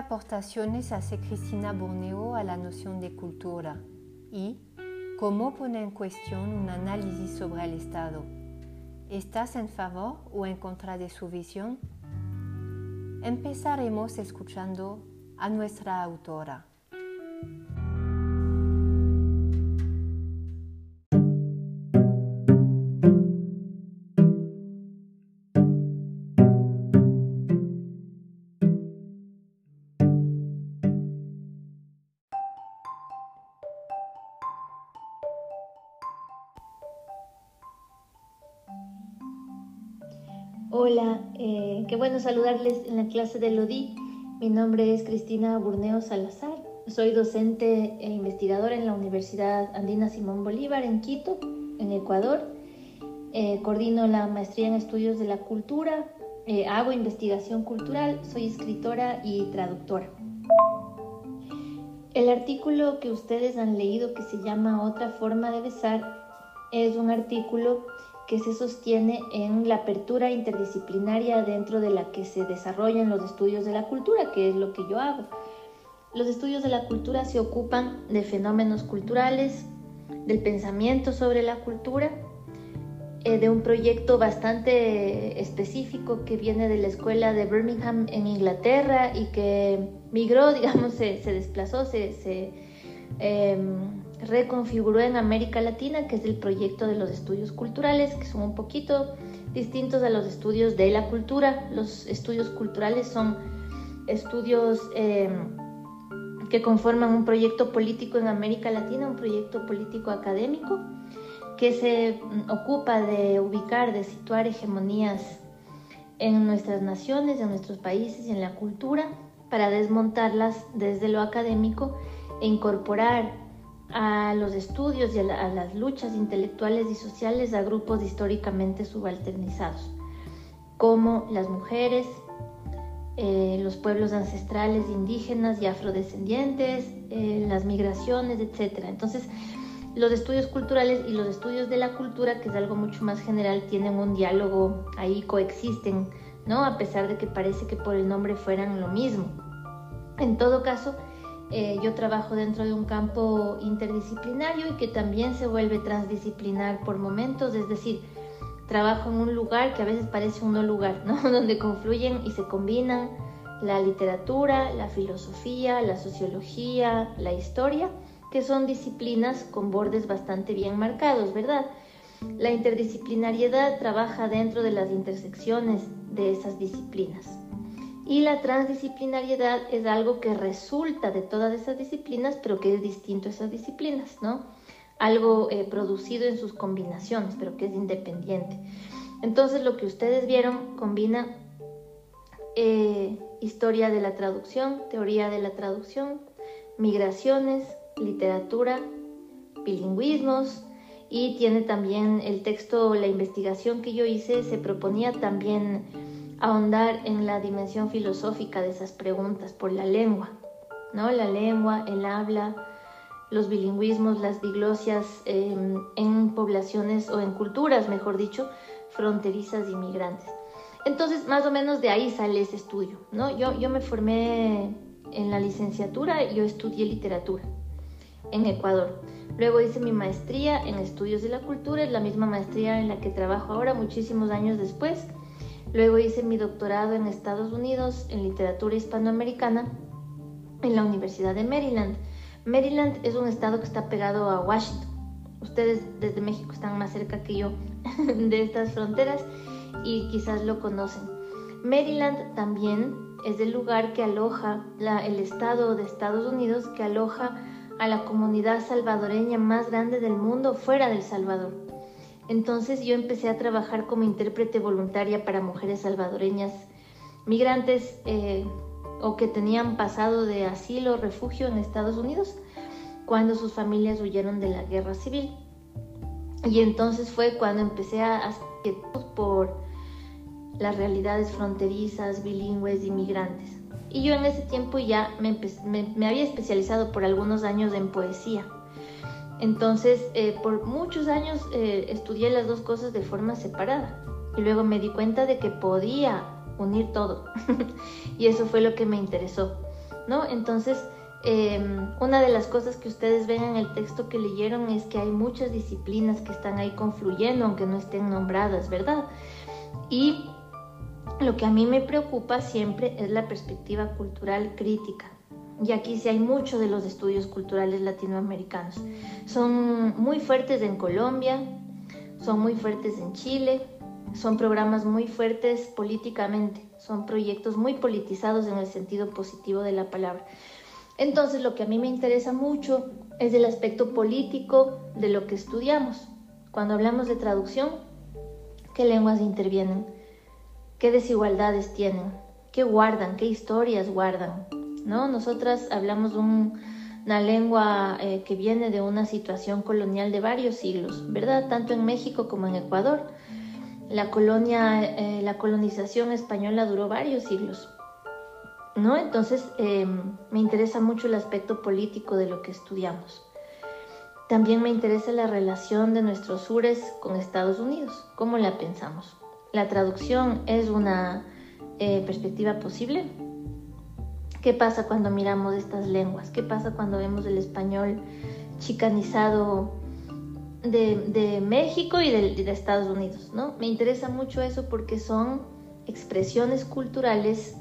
¿Qué aportaciones hace Cristina Borneo a la noción de cultura? ¿Y cómo pone en cuestión un análisis sobre el Estado? ¿Estás en favor o en contra de su visión? Empezaremos escuchando a nuestra autora. Eh, qué bueno saludarles en la clase de Lodi. Mi nombre es Cristina Burneo Salazar. Soy docente e investigadora en la Universidad Andina Simón Bolívar en Quito, en Ecuador. Eh, coordino la maestría en estudios de la cultura, eh, hago investigación cultural, soy escritora y traductora. El artículo que ustedes han leído que se llama Otra forma de besar es un artículo que se sostiene en la apertura interdisciplinaria dentro de la que se desarrollan los estudios de la cultura, que es lo que yo hago. Los estudios de la cultura se ocupan de fenómenos culturales, del pensamiento sobre la cultura, eh, de un proyecto bastante específico que viene de la escuela de Birmingham en Inglaterra y que migró, digamos, se, desplazó, se, em, reconfiguró en América Latina, que es el proyecto de los estudios culturales, que son un poquito distintos a los estudios de la cultura. Los estudios culturales son estudios em, que conforman un proyecto político en América Latina, un proyecto político académico, que se ocupa de ubicar, de situar hegemonías en nuestras naciones, en nuestros países y en la cultura, para desmontarlas desde lo académico e incorporar a los estudios y a, las luchas intelectuales y sociales a grupos históricamente subalternizados, como las mujeres, eh, los pueblos ancestrales indígenas y afrodescendientes, eh, las migraciones, etc. Entonces, los estudios culturales y los estudios de la cultura, que es algo mucho más general, tienen un diálogo ahí, coexisten, ¿no? A pesar de que parece que por el nombre fueran lo mismo. En todo caso, eh, yo trabajo dentro de un campo interdisciplinario y que también se vuelve transdisciplinar por momentos, es decir, trabajo en un lugar que a veces parece un no lugar, ¿no? donde confluyen y se combinan la literatura, la filosofía, la sociología, la historia, que son disciplinas con bordes bastante bien marcados, ¿verdad? La interdisciplinariedad trabaja dentro de las intersecciones de esas disciplinas. Y la transdisciplinariedad es algo que resulta de todas esas disciplinas, pero que es distinto a esas disciplinas, ¿no? Algo eh, producido en sus combinaciones, pero que es independiente. Entonces lo que ustedes vieron combina eh, historia de la traducción, teoría de la traducción, migraciones, literatura, bilingüismos y tiene también el texto, la investigación que yo hice, se proponía también ahondar en la dimensión filosófica de esas preguntas por la lengua, ¿no? La lengua, el habla, los bilingüismos, las diglosias em, en poblaciones o en culturas, mejor dicho, fronterizas y migrantes. Entonces, más o menos de ahí sale ese estudio, ¿no? Yo, yo me formé en la licenciatura, yo estudié literatura en Ecuador. Luego hice mi maestría en estudios de la cultura, es la misma maestría en la que trabajo ahora, muchísimos años después. Luego hice mi doctorado en Estados Unidos en literatura hispanoamericana en la Universidad de Maryland. Maryland es un estado que está pegado a Washington. Ustedes desde México están más cerca que yo de estas fronteras y quizás lo conocen. Maryland también es el lugar que aloja, el estado de Estados Unidos que aloja a la comunidad salvadoreña más grande del mundo fuera del Salvador. Entonces yo empecé a trabajar como intérprete voluntaria para mujeres salvadoreñas migrantes eh, o que tenían pasado de asilo o refugio en Estados Unidos cuando sus familias huyeron de la guerra civil. Y entonces fue cuando empecé a hacer por las realidades fronterizas, bilingües, inmigrantes. Y yo en ese tiempo ya me había especializado por algunos años en poesía. Entonces, eh, por muchos años eh, estudié las dos cosas de forma separada y luego me di cuenta de que podía unir todo y eso fue lo que me interesó. ¿no? Entonces, em, una de las cosas que ustedes ven en el texto que leyeron es que hay muchas disciplinas que están ahí confluyendo, aunque no estén nombradas, ¿verdad? Y lo que a mí me preocupa siempre es la perspectiva cultural crítica. Y aquí sí hay mucho de los estudios culturales latinoamericanos. Son muy fuertes en Colombia, son muy fuertes en Chile, son programas muy fuertes políticamente, son proyectos muy politizados en el sentido positivo de la palabra. Entonces lo que a mí me interesa mucho es el aspecto político de lo que estudiamos. Cuando hablamos de traducción, ¿qué lenguas intervienen? ¿Qué desigualdades tienen? ¿Qué guardan? ¿Qué historias guardan? ¿No? Nosotras hablamos una lengua eh, que viene de una situación colonial de varios siglos, ¿verdad? Tanto en México como en Ecuador. La colonia, eh, la colonización española duró varios siglos, ¿no? Entonces eh, me interesa mucho el aspecto político de lo que estudiamos. También me interesa la relación de nuestros sures con Estados Unidos, cómo la pensamos. ¿La traducción es una perspectiva posible? ¿Qué pasa cuando miramos estas lenguas? ¿Qué pasa cuando vemos el español chicanizado de, México y de, de, Estados Unidos? ¿no? Me interesa mucho eso porque son expresiones culturales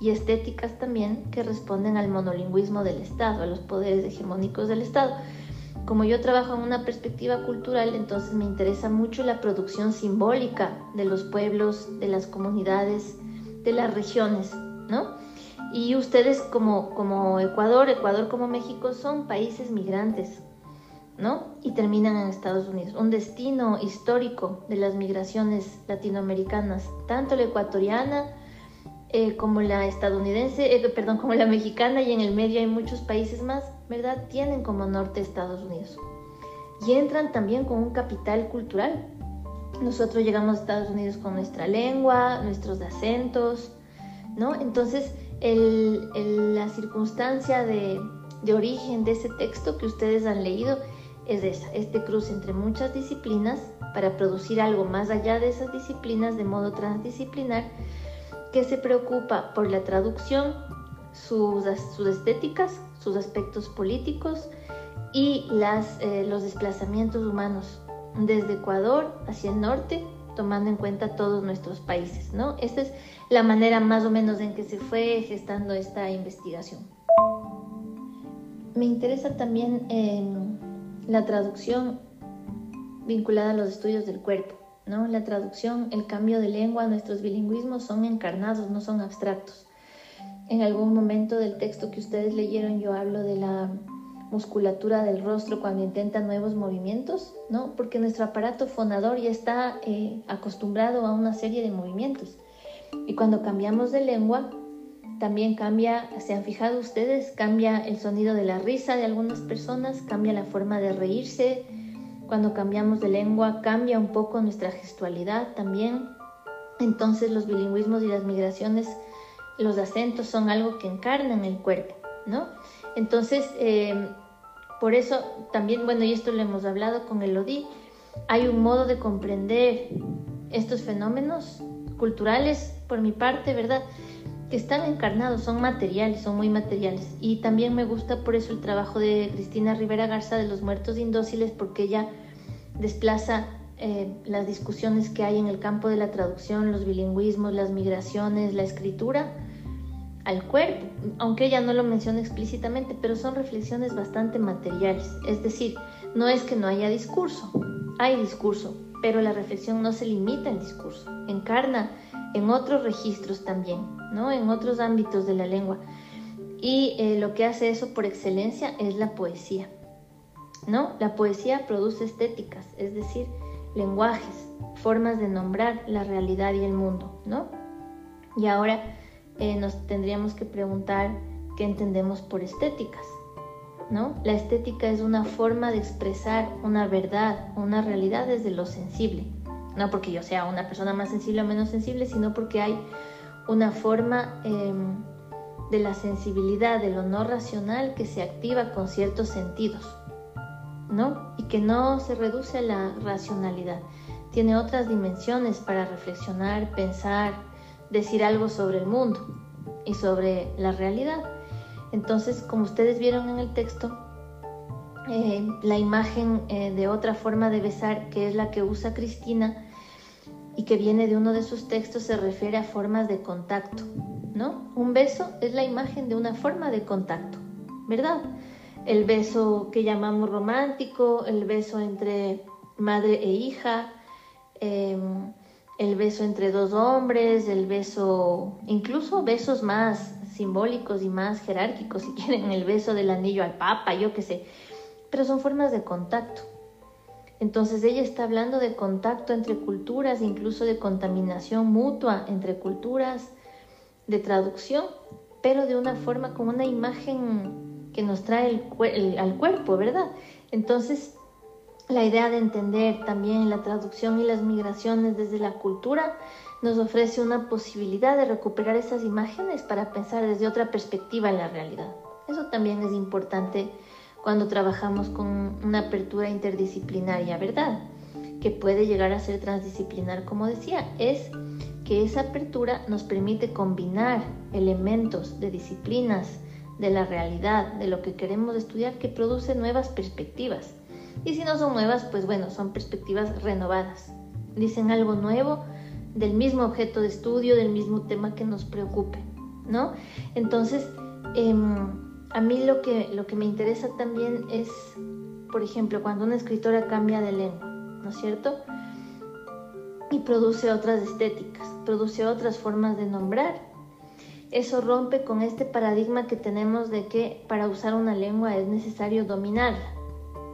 y estéticas también que responden al monolingüismo del Estado, a los poderes hegemónicos del Estado como yo trabajo en una perspectiva cultural, entonces me interesa mucho la producción simbólica de los pueblos, de las comunidades, de las regiones, ¿no? Y ustedes como, como Ecuador, Ecuador como México son países migrantes, ¿no? Y terminan en Estados Unidos. Un destino histórico de las migraciones latinoamericanas, tanto la ecuatoriana eh, como la estadounidense, eh, perdón, como la mexicana y en el medio hay muchos países más ¿verdad? Tienen como norte Estados Unidos. Y entran también con un capital cultural. Nosotros llegamos a Estados Unidos con nuestra lengua, nuestros acentos, ¿no? Entonces, la circunstancia de, origen de ese texto que ustedes han leído es esa, este cruce entre muchas disciplinas para producir algo más allá de esas disciplinas de modo transdisciplinar que se preocupa por la traducción, sus, estéticas, sus aspectos políticos y eh, los desplazamientos humanos desde Ecuador hacia el norte, tomando en cuenta todos nuestros países. ¿no? Esta es la manera más o menos en que se fue gestando esta investigación. Me interesa también la traducción vinculada a los estudios del cuerpo. ¿no? La traducción, el cambio de lengua, nuestros bilingüismos son encarnados, no son abstractos. En algún momento del texto que ustedes leyeron yo hablo de la musculatura del rostro cuando intenta nuevos movimientos, ¿no? Porque nuestro aparato fonador ya está eh, acostumbrado a una serie de movimientos. Y cuando cambiamos de lengua, también cambia, se han fijado ustedes, cambia el sonido de la risa de algunas personas, cambia la forma de reírse. Cuando cambiamos de lengua, cambia un poco nuestra gestualidad también. Entonces los bilingüismos y las migraciones los acentos son algo que encarnan el cuerpo, ¿no? Entonces, eh, por eso también, bueno, y esto lo hemos hablado con el ODI, hay un modo de comprender estos fenómenos culturales, por mi parte, ¿verdad? Que están encarnados, son materiales, son muy materiales. Y también me gusta por eso el trabajo de Cristina Rivera Garza de los muertos indóciles, porque ella desplaza eh, las discusiones que hay en el campo de la traducción, los bilingüismos, las migraciones, la escritura, al cuerpo, aunque ella no lo menciona explícitamente, pero son reflexiones bastante materiales. Es decir, no es que no haya discurso, hay discurso, pero la reflexión no se limita al discurso, encarna en otros registros también, ¿no? en otros ámbitos de la lengua. Y eh, lo que hace eso por excelencia es la poesía. ¿no? La poesía produce estéticas, es decir, lenguajes, formas de nombrar la realidad y el mundo. ¿no? Y ahora eh, nos tendríamos que preguntar qué entendemos por estéticas. ¿no? La estética es una forma de expresar una verdad, una realidad desde lo sensible. No porque yo sea una persona más sensible o menos sensible, sino porque hay una forma em, de la sensibilidad, de lo no racional que se activa con ciertos sentidos, ¿no? Y que no se reduce a la racionalidad. Tiene otras dimensiones para reflexionar, pensar, decir algo sobre el mundo y sobre la realidad. Entonces, como ustedes vieron en el texto, eh, la imagen eh, de otra forma de besar, que es la que usa Cristina y que viene de uno de sus textos, se refiere a formas de contacto, ¿no? Un beso es la imagen de una forma de contacto, ¿verdad? El beso que llamamos romántico, el beso entre madre e hija, em, el beso entre dos hombres, el beso, incluso besos más simbólicos y más jerárquicos, si quieren, el beso del anillo al papa, yo qué sé pero son formas de contacto. Entonces ella está hablando de contacto entre culturas, incluso de contaminación mutua entre culturas, de traducción, pero de una forma como una imagen que nos trae al cuerpo, ¿verdad? Entonces, la idea de entender también la traducción y las migraciones desde la cultura nos ofrece una posibilidad de recuperar esas imágenes para pensar desde otra perspectiva en la realidad. Eso también es importante cuando trabajamos con una apertura interdisciplinaria, ¿verdad? Que puede llegar a ser transdisciplinar, como decía, es que esa apertura nos permite combinar elementos de disciplinas, de la realidad, de lo que queremos estudiar, que produce nuevas perspectivas. Y si no son nuevas, pues bueno, son perspectivas renovadas. Dicen algo nuevo del mismo objeto de estudio, del mismo tema que nos preocupe, ¿no? Entonces, eh, a mí lo que, lo que me interesa también es, por ejemplo, cuando una escritora cambia de lengua, ¿no es cierto? Y produce otras estéticas, produce otras formas de nombrar. Eso rompe con este paradigma que tenemos de que para usar una lengua es necesario dominarla.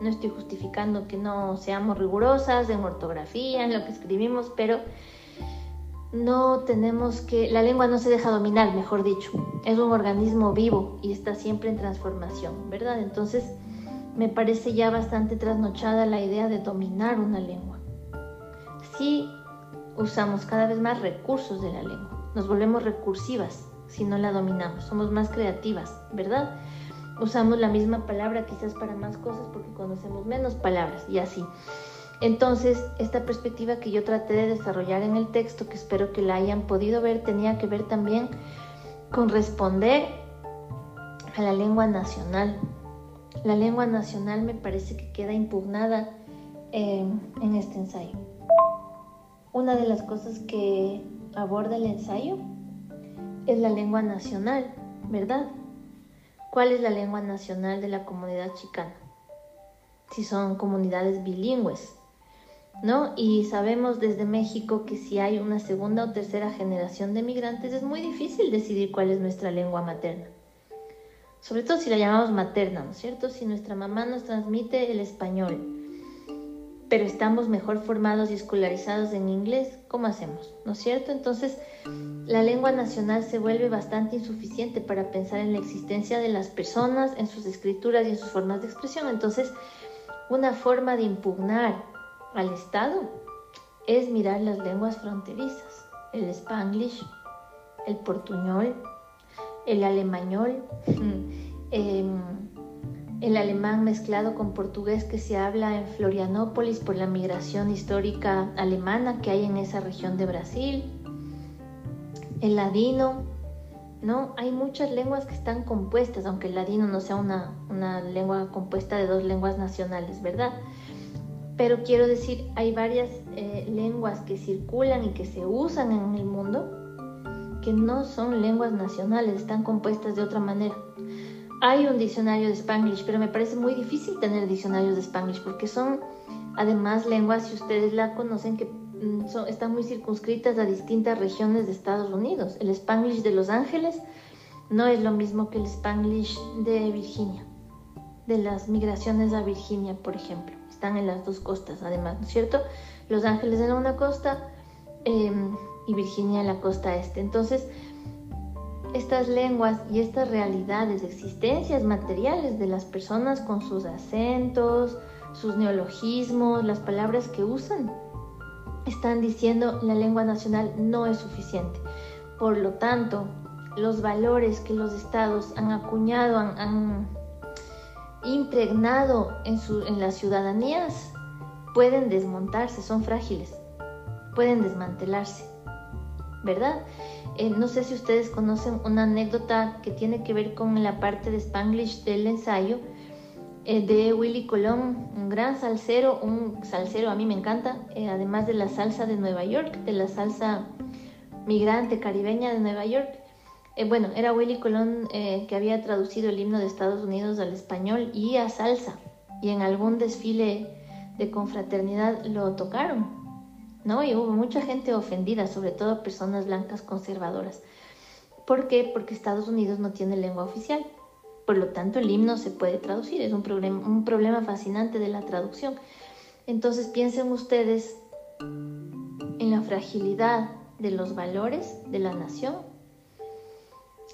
No estoy justificando que no seamos rigurosas en ortografía, en lo que escribimos, pero no tenemos que, la lengua no se deja dominar, mejor dicho, es un organismo vivo y está siempre en transformación, ¿verdad? Entonces, me parece ya bastante trasnochada la idea de dominar una lengua. Si usamos cada vez más recursos de la lengua, nos volvemos recursivas si no la dominamos, somos más creativas, ¿verdad? Usamos la misma palabra quizás para más cosas porque conocemos menos palabras y así. Entonces, esta perspectiva que yo traté de desarrollar en el texto, que espero que la hayan podido ver, tenía que ver también con responder a la lengua nacional. La lengua nacional me parece que queda impugnada en este ensayo. Una de las cosas que aborda el ensayo es la lengua nacional, ¿verdad? ¿Cuál es la lengua nacional de la comunidad chicana? Si son comunidades bilingües, ¿no? Y sabemos desde México que si hay una segunda o tercera generación de migrantes es muy difícil decidir cuál es nuestra lengua materna. Sobre todo si la llamamos materna, ¿no es cierto? Si nuestra mamá nos transmite el español, pero estamos mejor formados y escolarizados en inglés, ¿cómo hacemos? ¿No es cierto? Entonces, la lengua nacional se vuelve bastante insuficiente para pensar en la existencia de las personas, en sus escrituras y en sus formas de expresión. Entonces, una forma de impugnar al Estado es mirar las lenguas fronterizas, el spanglish, el portuñol, el alemañol, em, el alemán mezclado con portugués que se habla en Florianópolis por la migración histórica alemana que hay en esa región de Brasil, el ladino, ¿no? Hay muchas lenguas que están compuestas, aunque el ladino no sea una, una lengua compuesta de dos lenguas nacionales, ¿verdad? pero quiero decir, hay varias eh, lenguas que circulan y que se usan en el mundo que no son lenguas nacionales, están compuestas de otra manera. Hay un diccionario de Spanglish, pero me parece muy difícil tener diccionarios de Spanglish porque son además lenguas, si ustedes la conocen, que mm, son, están muy circunscritas a distintas regiones de Estados Unidos. El Spanglish de Los Ángeles no es lo mismo que el Spanglish de Virginia, de las migraciones a Virginia, por ejemplo están en las dos costas, además, ¿no es cierto? Los Ángeles en una costa em, y Virginia en la costa este. Entonces, estas lenguas y estas realidades, existencias materiales de las personas con sus acentos, sus neologismos, las palabras que usan, están diciendo la lengua nacional no es suficiente. Por lo tanto, los valores que los estados han acuñado, han impregnado en, su, en las ciudadanías pueden desmontarse, son frágiles, pueden desmantelarse, ¿verdad? Eh, no sé si ustedes conocen una anécdota que tiene que ver con la parte de Spanglish del ensayo eh, de Willy Colón, un gran salsero, un salsero a mí me encanta, eh, además de la salsa de Nueva York, de la salsa migrante caribeña de Nueva York. bueno, era Willy Colón que había traducido el himno de Estados Unidos al español y a salsa, y en algún desfile de confraternidad lo tocaron. ¿No? Y hubo mucha gente ofendida, sobre todo personas blancas conservadoras. ¿Por qué? Porque Estados Unidos no tiene lengua oficial. Por lo tanto, el himno se puede traducir. Es un problema, un problema fascinante de la traducción. Entonces, piensen ustedes en la fragilidad de los valores de la nación,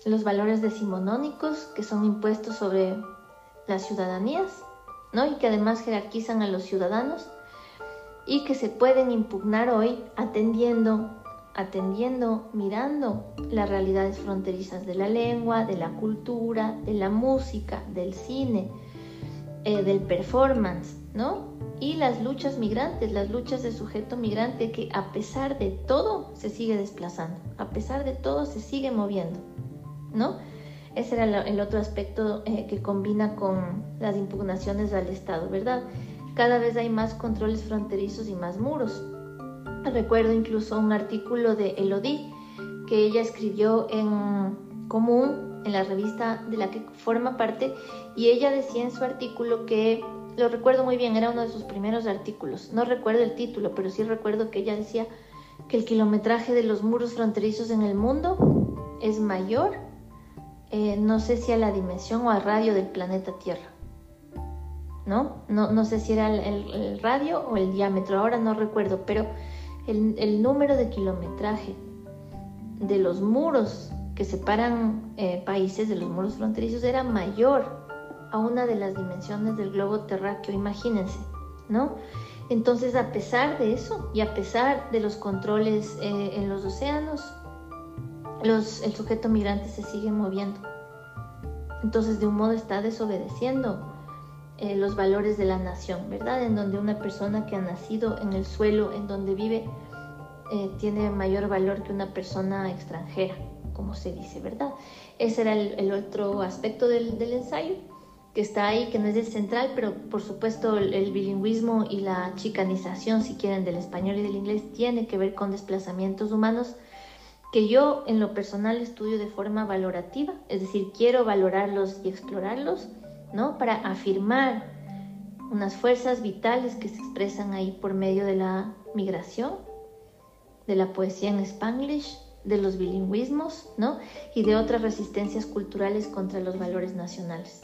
los valores decimonónicos que son impuestos sobre las ciudadanías, ¿no? Y que además jerarquizan a los ciudadanos y que se pueden impugnar hoy atendiendo, atendiendo, mirando las realidades fronterizas de la lengua, de la cultura, de la música, del cine, eh, del performance, ¿no? Y las luchas migrantes, las luchas de sujeto migrante que a pesar de todo se sigue desplazando, a pesar de todo se sigue moviendo, ¿no? Ese era el otro aspecto eh, que combina con las impugnaciones al Estado, ¿verdad? Cada vez hay más controles fronterizos y más muros. Recuerdo incluso un artículo de Elodie que ella escribió en Común, en la revista de la que forma parte, y ella decía en su artículo que, lo recuerdo muy bien, era uno de sus primeros artículos, no recuerdo el título, pero sí recuerdo que ella decía que el kilometraje de los muros fronterizos en el mundo es mayor, eh, no sé si a la dimensión o al radio del planeta Tierra. ¿No? No, sé si era el, radio o el diámetro, ahora no recuerdo, pero el, número de kilometraje de los muros que separan eh, países de los muros fronterizos era mayor a una de las dimensiones del globo terráqueo, imagínense, ¿no? Entonces, a pesar de eso y a pesar de los controles eh, en los océanos, los, el sujeto migrante se sigue moviendo. Entonces, de un modo está desobedeciendo eh, los valores de la nación, ¿verdad? En donde una persona que ha nacido en el suelo en donde vive eh, tiene mayor valor que una persona extranjera, como se dice, ¿verdad? Ese era el, otro aspecto del, ensayo que está ahí, que no es el central, pero por supuesto el, el, bilingüismo y la chicanización, si quieren, del español y del inglés tiene que ver con desplazamientos humanos que yo en lo personal estudio de forma valorativa, es decir, quiero valorarlos y explorarlos, ¿no? Para afirmar unas fuerzas vitales que se expresan ahí por medio de la migración, de la poesía en spanglish, de los bilingüismos, ¿no? Y de otras resistencias culturales contra los valores nacionales.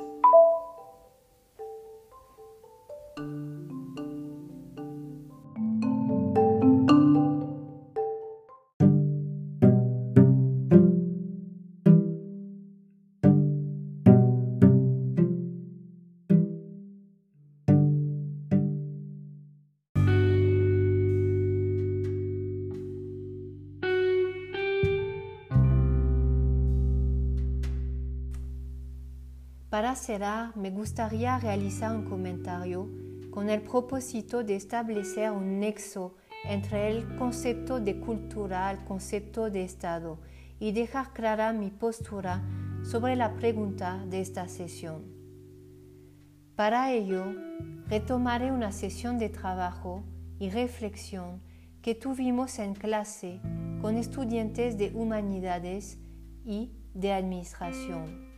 Cerrar, me gustaría realizar un comentario con el propósito de establecer un nexo entre el concepto de cultura al concepto de Estado y dejar clara mi postura sobre la pregunta de esta sesión. Para ello, retomaré una sesión de trabajo y reflexión que tuvimos en clase con estudiantes de humanidades y de administración.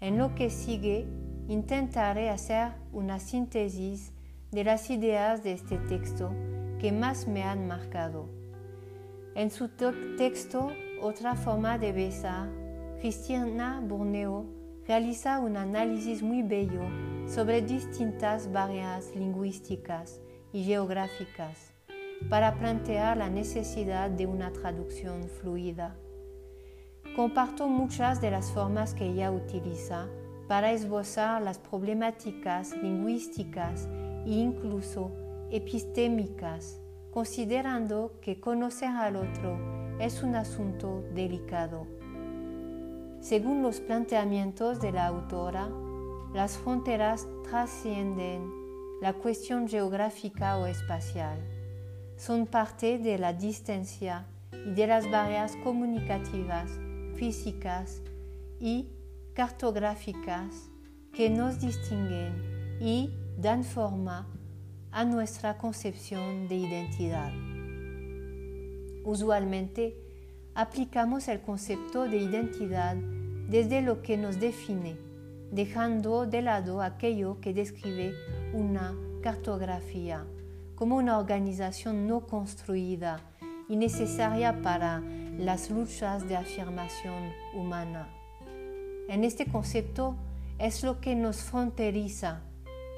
En lo que sigue, intentaré hacer una síntesis de las ideas de este texto que más me han marcado. En su texto, Otra forma de besar, Cristina Borneo realiza un análisis muy bello sobre distintas barreras lingüísticas y geográficas para plantear la necesidad de una traducción fluida. Comparto muchas de las formas que ella utiliza para esbozar las problemáticas lingüísticas e incluso epistémicas, considerando que conocer al otro es un asunto delicado. Según los planteamientos de la autora, las fronteras trascienden la cuestión geográfica o espacial. Son parte de la distancia y de las barreras comunicativas, físicas y cartográficas que nos distinguen y dan forma a nuestra concepción de identidad. Usualmente aplicamos el concepto de identidad desde lo que nos define, dejando de lado aquello que describe una cartografía como una organización no construida y necesaria para las luchas de afirmación humana. En este concepto es lo que nos fronteriza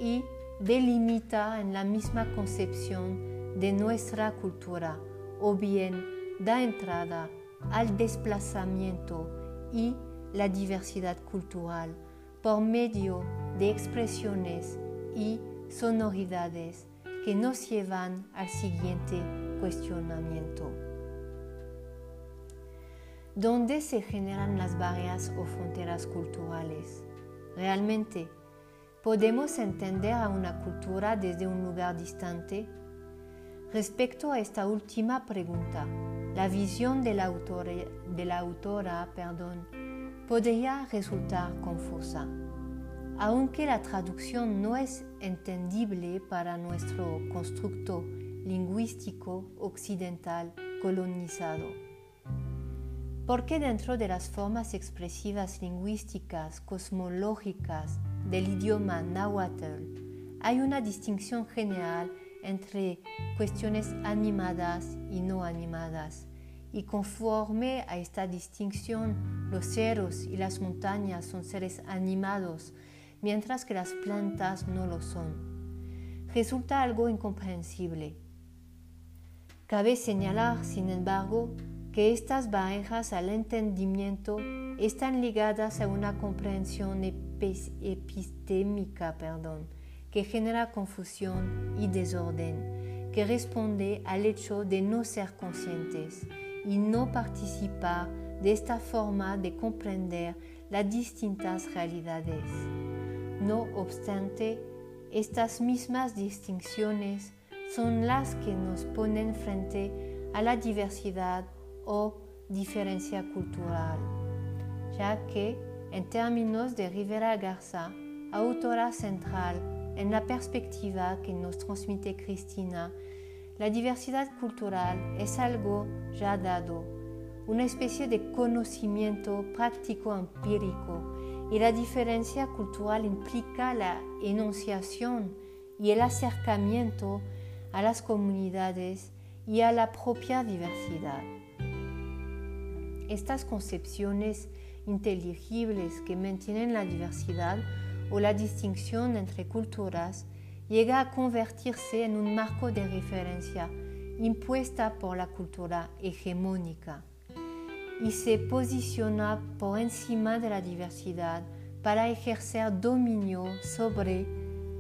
y delimita en la misma concepción de nuestra cultura o bien da entrada al desplazamiento y la diversidad cultural por medio de expresiones y sonoridades que nos llevan al siguiente cuestionamiento. ¿Dónde se generan las barreras o fronteras culturales? ¿Realmente podemos entender a una cultura desde un lugar distante? Respecto a esta última pregunta, la visión de la autora, de la autora perdón, podría resultar confusa. Aunque la traducción no es entendible para nuestro constructo lingüístico occidental colonizado. Porque dentro de las formas expresivas lingüísticas cosmológicas del idioma náhuatl hay una distinción general entre cuestiones animadas y no animadas, y conforme a esta distinción, los ceros y las montañas son seres animados, mientras que las plantas no lo son. Resulta algo incomprensible. Cabe señalar, sin embargo, que estas barreras al entendimiento están ligadas a una comprensión epistémica perdón, que genera confusión y desorden, que responde al hecho de no ser conscientes y no participar de esta forma de comprender las distintas realidades. No obstante, estas mismas distinciones son las que nos ponen frente a la diversidad o diferencia cultural, ya que, en términos de Rivera Garza, autora central en la perspectiva que nos transmite Cristina, la diversidad cultural es algo ya dado, una especie de conocimiento práctico empírico y la diferencia cultural implica la enunciación y el acercamiento a las comunidades y a la propia diversidad. Estas concepciones inteligibles que mantienen la diversidad o la distinción entre culturas llega a convertirse en un marco de referencia impuesta por la cultura hegemónica y se posiciona por encima de la diversidad para ejercer dominio sobre,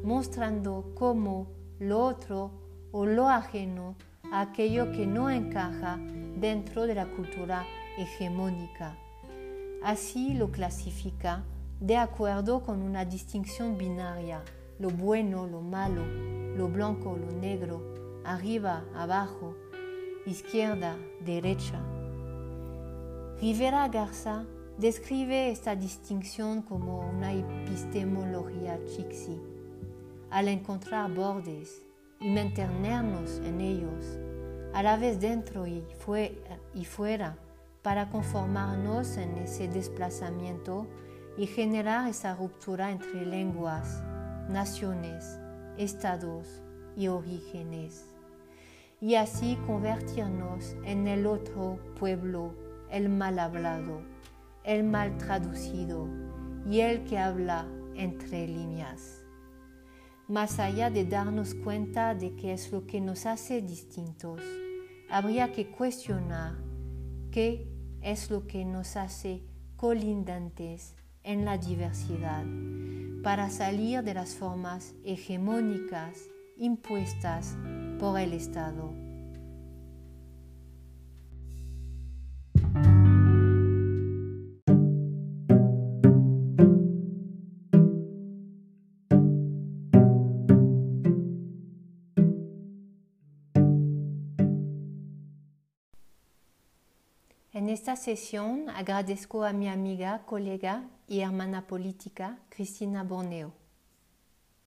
mostrando cómo lo otro o lo ajeno a aquello que no encaja dentro de la cultura hegemónica. Así lo clasifica de acuerdo con una distinción binaria, lo bueno, lo malo, lo blanco, lo negro, arriba, abajo, izquierda, derecha. Rivera Garza describe esta distinción como una epistemología chixi. Al encontrar bordes y mantenernos en ellos, a la vez dentro y, fuera, para conformarnos en ese desplazamiento y generar esa ruptura entre lenguas, naciones, estados y orígenes, y así convertirnos en el otro pueblo el mal hablado, el mal traducido y el que habla entre líneas. Más allá de darnos cuenta de qué es lo que nos hace distintos, habría que cuestionar qué es lo que nos hace colindantes en la diversidad para salir de las formas hegemónicas impuestas por el Estado. En esta sesión agradezco a mi amiga, colega y hermana política, Cristina Borneo.